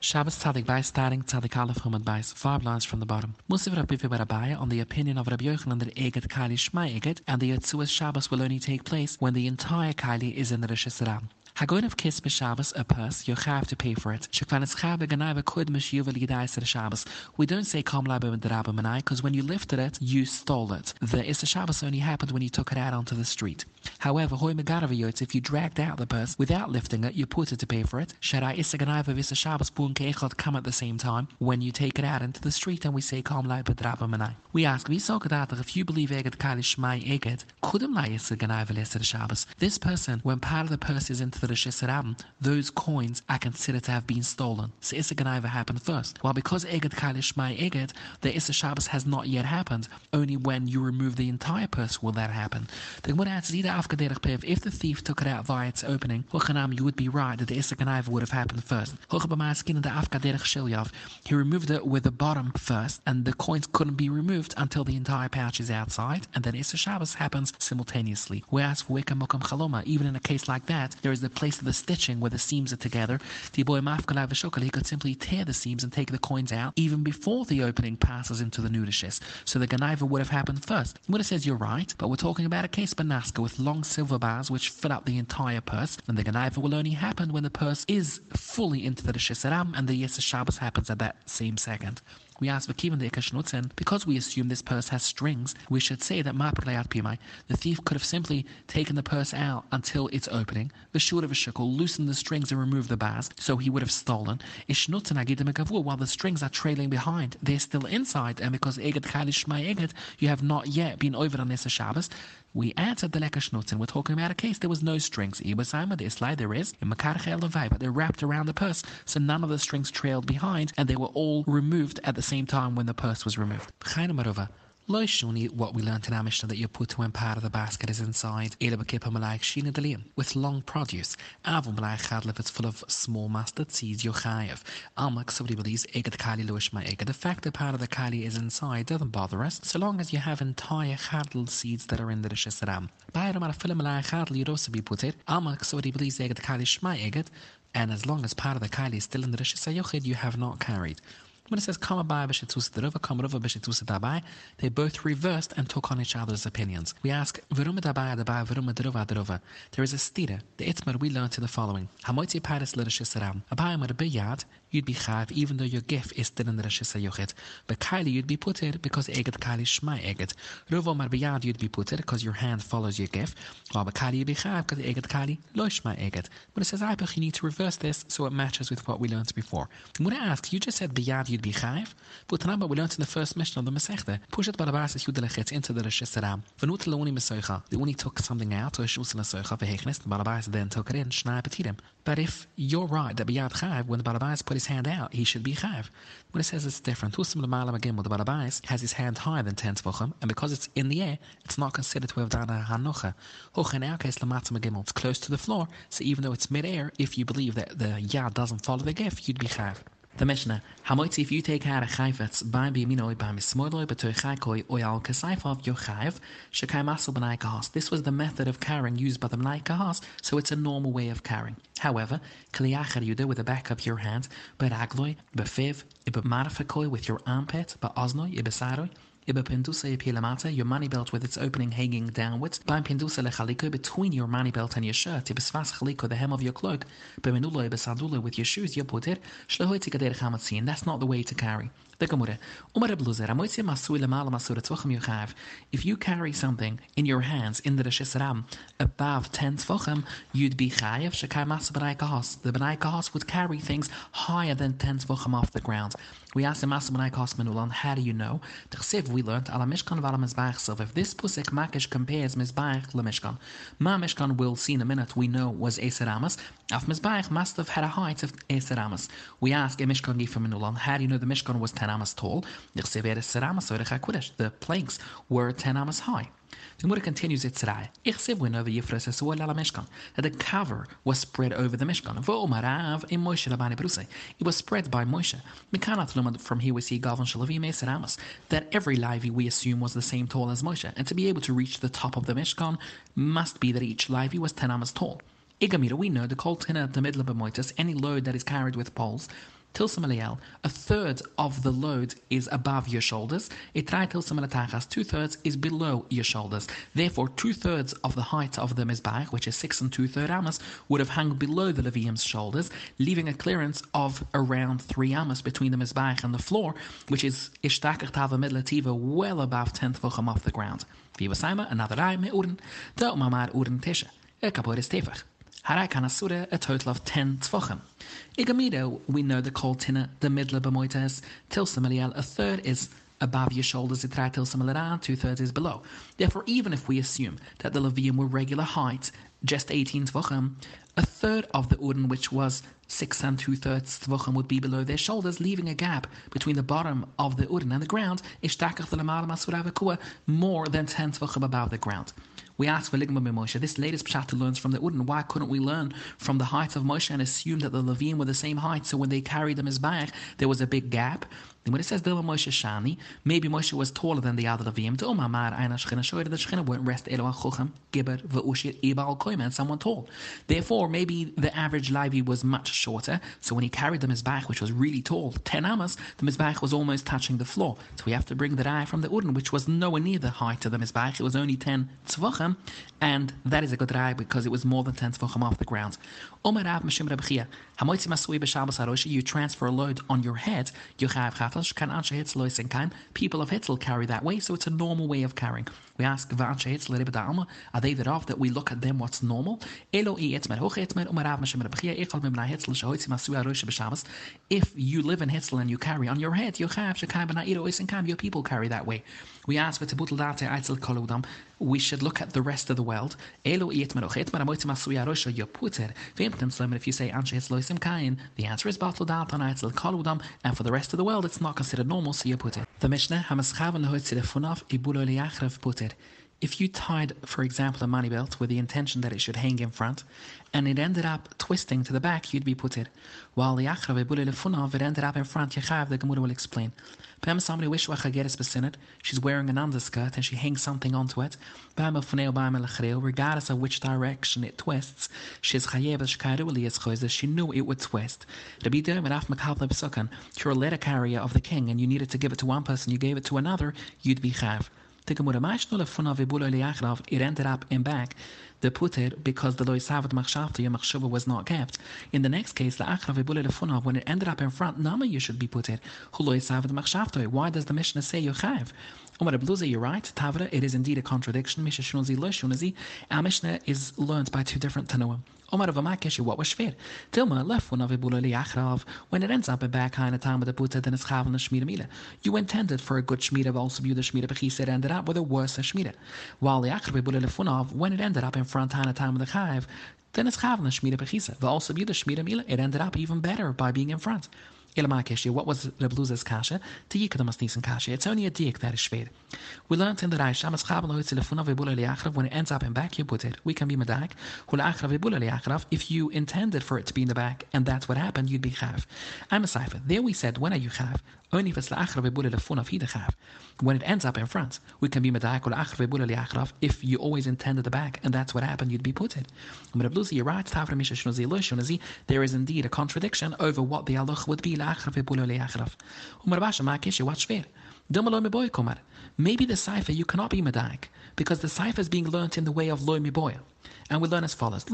Shabbos Tzadik Bais starting Tzadik Aleph Chumad Bais, five lines from the bottom. Musiv Rabbi Barabaya on the opinion of Rabbi Yochanan that Eget Kali Shmai Eget and the Yetzuas Shabbos will only take place when the entire Kali is in the Rosh. Hagoin of kiss Shabbos a purse, you have to pay for it. Shekvan chabe ganaiva kud mishuva lidais the Shabbos. We don't say kom labim derabim manai because when you lifted it, you stole it. The Issa Shabbos only happened when you took it out onto the street. However, hoy megaraviyot, if you dragged out the purse without lifting it, you put it to pay for it. Sharai Issa ganaiva Issa Shabbos bun keichot come at the same time when you take it out into the street and we say kom labim derabim manai. We ask, so if you believe eget kalish shmai eget, kudim la Issa ganaiva Issa Shabbos. This person, when part of the purse is into the Those coins are considered to have been stolen. So Issa Ganaiva happened first. While because Eged Kalish my Eged, the Issa Shabbos has not yet happened, only when you remove the entire purse will that happen. The Gemara answers either Afkaderich Pev, if the thief took it out via its opening, you would be right that the Issa Ganaiva would have happened first. He removed it with the bottom first, and the coins couldn't be removed until the entire pouch is outside, and then Issa Shabbos happens simultaneously. Whereas for Weka Mokam Chaloma, even in a case like that, there is the place of the stitching where the seams are together. The boy Mafkalav he could simply tear the seams and take the coins out even before the opening passes into the nudishis. So the Ganaiva would have happened first. Muda says you're right, but we're talking about a case Banaska with long silver bars which fill up the entire purse, and the Ganaiva will only happen when the purse is fully into the Shisharam and the Yesa Shabbos happens at that same second. We ask for Vakivan the Ikashnutzen, because we assume this purse has strings, we should say that Pimai, the thief could have simply taken the purse out until its opening, the short of a shekel, loosened the strings and removed the bars, so he would have stolen. Ishnutzen Agidimagavur, while the strings are trailing behind, they're still inside, and because Eged Chalish Eged, you have not yet been over on this Shabbos, we answered the Lekashnutzen. We're talking about a case there was no strings. Ibasima, the slide there is, in Makarchel Levai, but they're wrapped around the purse, so none of the strings trailed behind, and they were all removed at the same time when the purse was removed. Lo shuni what we learnt in Mishnah that you put when part of the basket is inside. Ela bekipa malaik shina delium with long produce. Avu malaik chadle if it's full of small mustard seeds you're chayev. Almak somebody believes egad kali luish my egad. The fact that part of the kali is inside doesn't bother us so long as you have entire chadl seeds that are in the rishisaram. Bayram ala filim malaik chadl you'd also be put it. Almak somebody believes egad kali shmai egad. And as long as part of the kali is still in the rishisayochid you have not carried. When it says come by come dabai, they both reversed and took on each other's opinions. We ask dabai dabai There is a stira. The itmar we learned to the following. Hamoitzi paris l'rishisaram. Abai mar biyad you'd be chav even though your gift is still in the Rosh Hashanah. But Kylie, you'd be putter because Eget Kylie Shmai Eget. Rovo Marbiyad, you'd be putter because your hand follows your gift. While Kylie, you'd be chav because Eget Kylie Lo Shmai Eget. But it says, I you need to reverse this so it matches with what we learned before. To ask, you just said Biyad, you'd be chav? But Tanaba, we learned in the first mission of the Masechta. Push it Barabas Yudelechet into the Rosh Hashanah. Venut Leoni Mesoicha. The only took something out, or Shus Mesoicha, Vehechnes, the Barabas then took it in, Shnai Petitim. But if you're right that Biyad Chav, when the Barabas put his hand out, he should be chav. When it says it's different, Tusim Lamalam again with the Balabais has his hand higher than 10 tvachim, and because it's in the air, it's not considered to have done a hanocha. Hoch in our case, Lamatzim Gimel, it's close to the floor, so even though it's mid-air, if you believe that the yad doesn't follow the gift, you'd be chav. The Mishnah, Hamoitzi, if you take out a chayvetz, by biminoi, by mismoiloi, betoy chaykoi, oyal kasaifov, your chayv, shekai masel b'nai kahas. This was the method of carrying used by the b'nai kahas, so it's a normal way of carrying. However, kliyachar yuda with the back of your hand, beragloi, befiv, ibemarafakoi with your armpit, beoznoi, ibesaroi, Iba pindusa your money belt with its opening hanging downwards. Beim pindusa lechaliko, between your money belt and your shirt. Ibisvas chaliko, the hem of your cloak. Bemenulo ibisandula, with your shoes, you put it. Shlehoitikader chamatzin. That's not the way to carry. If you carry something in your hands in the Rosh above 10 Tvachim, you'd be Chayev Shekai Masa B'nai Kahos. The B'nai Kahos would carry things higher than 10 Tvachim off the ground. We asked the Masa B'nai Kahos Menulan, how do you know? We learned, Ala Mishkan Vala Mizbach Silv. If this Pusik Makish compares Mizbach le Mishkan, Ma Mishkan will see in a minute, we know was Eseramas. Af Mizbach must have had a height of Eseramas. We ask a Mishkan Gifa Menulan, how do you know the Mishkan was 10 10 amas tall. The planks were 10 amas high. The Gemara continues its Mishkan. That the cover was spread over the Mishkan. V'omarav in Moshe labani. It was spread by Moshe. Mikanat from here we see Galvan Shalavim Eseramas. That every Levi we assume was the same tall as Moshe. And to be able to reach the top of the Mishkan must be that each Levi was 10 amas tall. Igamira, we know the kol tina the middle of any load that is carried with poles Tilsamaliel, a third of the load is above your shoulders. Itrai tilsamalatachas, two thirds is below your shoulders. Therefore, two thirds of the height of the mizbach, which is six and two third amas, would have hung below the Levium's shoulders, leaving a clearance of around three amas between the mizbach and the floor, which is ishtakach midlativa, well above tenth tefachim off the ground. Vivasaima, another eye, me urin, da umamar urin tesha. A kapor is tefach. Harai Kanasura, a total of 10 tzvochim. Igamido, we know the kol tina, the midla bemoites, tilsamaliel, a third is above your shoulders, itra tilsamalaran, two thirds is below. Therefore, even if we assume that the Levium were regular height, just 18 tzvochim, a third of the Urin, which was six and two thirds tzvochim, would be below their shoulders, leaving a gap between the bottom of the Urin and the ground, more than 10 tzvochim above the ground. We ask for Ligma Moshe. This latest pshat learns from the Udan. Why couldn't we learn from the height of Moshe and assume that the Levim were the same height? So when they carried the Mizbach, there was a big gap. And when it says Dilma Moshe Shani, maybe Moshe was taller than the other Levim. To Omar Aina Shechina that the Shechina wouldn't rest Elo Chucham, Gibber, V'ushir, Ebal Koyman, someone tall. Therefore, maybe the average Levi was much shorter. So when he carried the Mizbach, which was really tall, 10 amas, the Mizbach was almost touching the floor. So we have to bring the eye from the Udan, which was nowhere near the height of the Mizbach. It was only 10 tzvachim, and that is a good eye because it was more than 10 tzvachim off the ground. Omer Rav Mishim Rabchia, Hamoitzi Masui B'Shabbos HaRosh, you transfer a load on your head, Yochav Chafel, Kan Anshe Hitzel Loisenkaim, people of Hitzel carry that way, so it's a normal way of carrying. We ask Vanshe Hitzel Ribba are they that off that we look at them what's normal? Elo I Etzmer Hoch Etzmer, Omer Rav Mishim Rabchia, Echal Mibna Hitzel, Shahoitzi Masui HaRosh B'Shabbos, if you live in Hitzel and you carry on your head, Yochav Shekam B'Na Iro Oisenkam, your people carry that way. We ask with Tebutel Date Eitzel Koludam, we should look at the rest of the world. Elo Etzmer Hoch Etzmer, Amoitzi Masui HaRosh, you put it. If you say Anshe Hitzel Loisim Kain, the answer is Batel Dat on Eitzel Koludam, and for the rest of the world it's not considered normal, so you put it. The Mishnah, Hamaschavan Hoitzir Funav, Ibulo Liachrev put. If you tied, for example, a money belt with the intention that it should hang in front, and it ended up twisting to the back, you'd be put it. While the achrav lefunav, it ended up in front, yechav, the Gemara will explain. Perhaps somebody wish wachageres besinnet, she's wearing an underskirt and she hangs something onto it. Regardless of which direction it twists, she's she knew it would twist. If you're a letter carrier of the king and you needed to give it to one person, you gave it to another, you'd be chav. It ended up in back the puter because the loy savat machshavta your was not kept. In the next case, the achra vebule lefunav when it ended up in front, nama you should be puter. Hu loy savat machshavta. Why does the Mishnah say you Umar you're right. Tavra, it is indeed a contradiction. Misha Shunazi Lo Shunazi. Our Mishnah is learned by two different Tanoim. Omar of what was schwer? Tilma left one of Ibulali. When it ends up in back in time with the Buddha, then it's Chavan Shmira Mila. You intended for a good Shmira, but also the Shmira, but he said ended up with a worse Shmira. While the Achrav Ibulali Funov, when it ended up in front in a time with the Chav, then it's Chavan Shmira Bechisa. The also be the Shmira Mila, it ended up even better by being in front. What was Rebluza's kasha? Tiyikadamas nisan kasha. It's only a diak that is shved. We learned in the Reish, Amas Chabal Hoitz Telefuna Vebula Liachrav, when it ends up in back, you put it. We can be Medak. Hula Achrav Vebula Liachrav, if you intended for it to be in the back, and that's what happened, you'd be Chav. I'm a cipher. There we said, when are you Chav? Only if it's la'achra vebula lefuna chav. When it ends up in front, we can be medaik or la'achra vebula li'achrav if you always intended the back, and that's what happened, you'd be put right, there is indeed a contradiction over what the aluch would be la'achra vebula li'achrav. Umar basha ma'kish, what's fair? Maybe the cipher you cannot be medaik because the cipher is being learnt in the way of loy miboy. And we learn as follows. The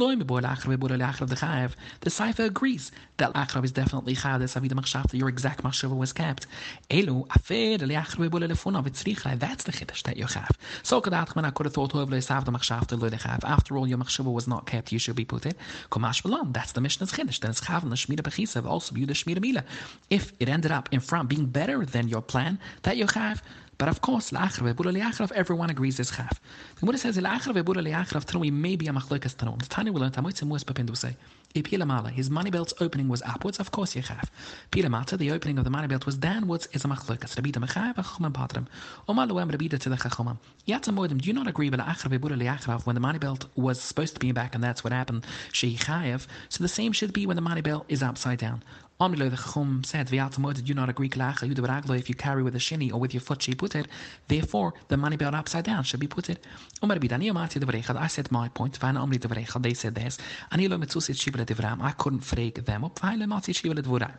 Cipher agrees that Achrav is definitely Chav, the Savida Machshavta, your exact Machshava was kept. Elu, Afer, Leachrav Bula Lefunav, it's Richai, that's the Chiddush that you have. So Kadatchman, I could have thought, oh, Hovle Savda Machshavta, Lo Lechav. After all, your Machshava was not kept, you should be put in. Komash Balam, that's the Mishnah's Chiddush. Then it's Chav and the Shmira Bechisav, also you the Shmira Mila. If it ended up in front being better than your plan that you have, but of course, everyone agrees is chaf. The Gemara says, Tanui may be a machlokas tanum. The Tanya will learn, Tamoitze Muas Papindu say, Ipilamala, his money belt's opening was upwards, of course you have. Pilamata, the opening of the money belt was downwards, is a machlokas. Rabida Mechav, Achumam Patram. Omar Loem Rabida to the Chachomam. Yatamoidim, do you not agree with Achra Vebura Liachrav when the money belt was supposed to be back and that's what happened? Sheikhayev. So the same should be when the money belt is upside down. Omri the Chum said, Viatamoid, do you not agree Klacha, you the if you carry with a shinny or with your foot she put it, therefore the money belt upside down should be put it. Umar Bidani Amati the I said my point, Van Omri the they said this, and Ilo Mitsusit Shibla Divram, I couldn't freak them up, Vile Mati Shibla Dvura.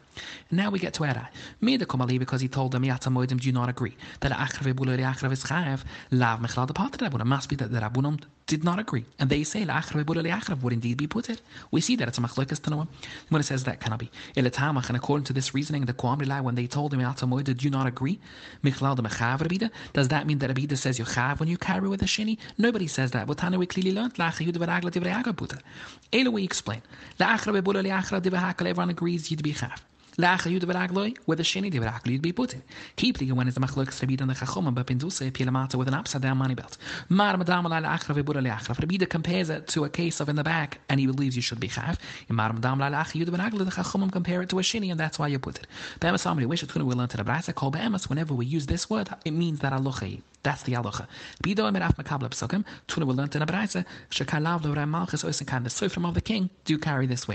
Now we get to Era. Made the Kumali because he told them, Yatamoidim, do you not agree that Akrav is Chayev, Lav Mechlad the Patra Rabunam, must be that the Rabunam did not agree. And they say Akrav Bulari Akrav would indeed be put it. We see that it's a Machlokas Tanawam. When it says that cannot be. Ilatamach, and according to this reasoning, the Kwamri when they told him Atamoid, did you not agree? Michlal the Does that mean that Abida says you have when you carry with a shini? Nobody says that. But Tana we clearly learned Lacha Yud Varagla Divreaga Puta. Elo we explain. La Achra Bebula Liachra Divahakal, everyone agrees you'd be chav. Lacha Yuda Veragloi, with a shini de Veragloi be put it. Keep the when is the Machlok Sabid on the Chachoma, but Pindusa, Pilamata with an upside down money belt. Mar Madame La Achra Vibura Leachra. Rabida compares it to a case of in the back, and he believes you should be chav. In Mar Madame La Achra Yuda Veragloi, the Chachomam compare it to a shini, and that's why you put it. Be'emas somebody wish it could will learn to the Brasa, call Be'emas, whenever we use this word, it means that alocha. That's the alocha. Bido emer af makabla psukim, tuna will learn to the Brasa, shekalav lo ram malchus oisin kan, the sofrim of the king, do carry this way.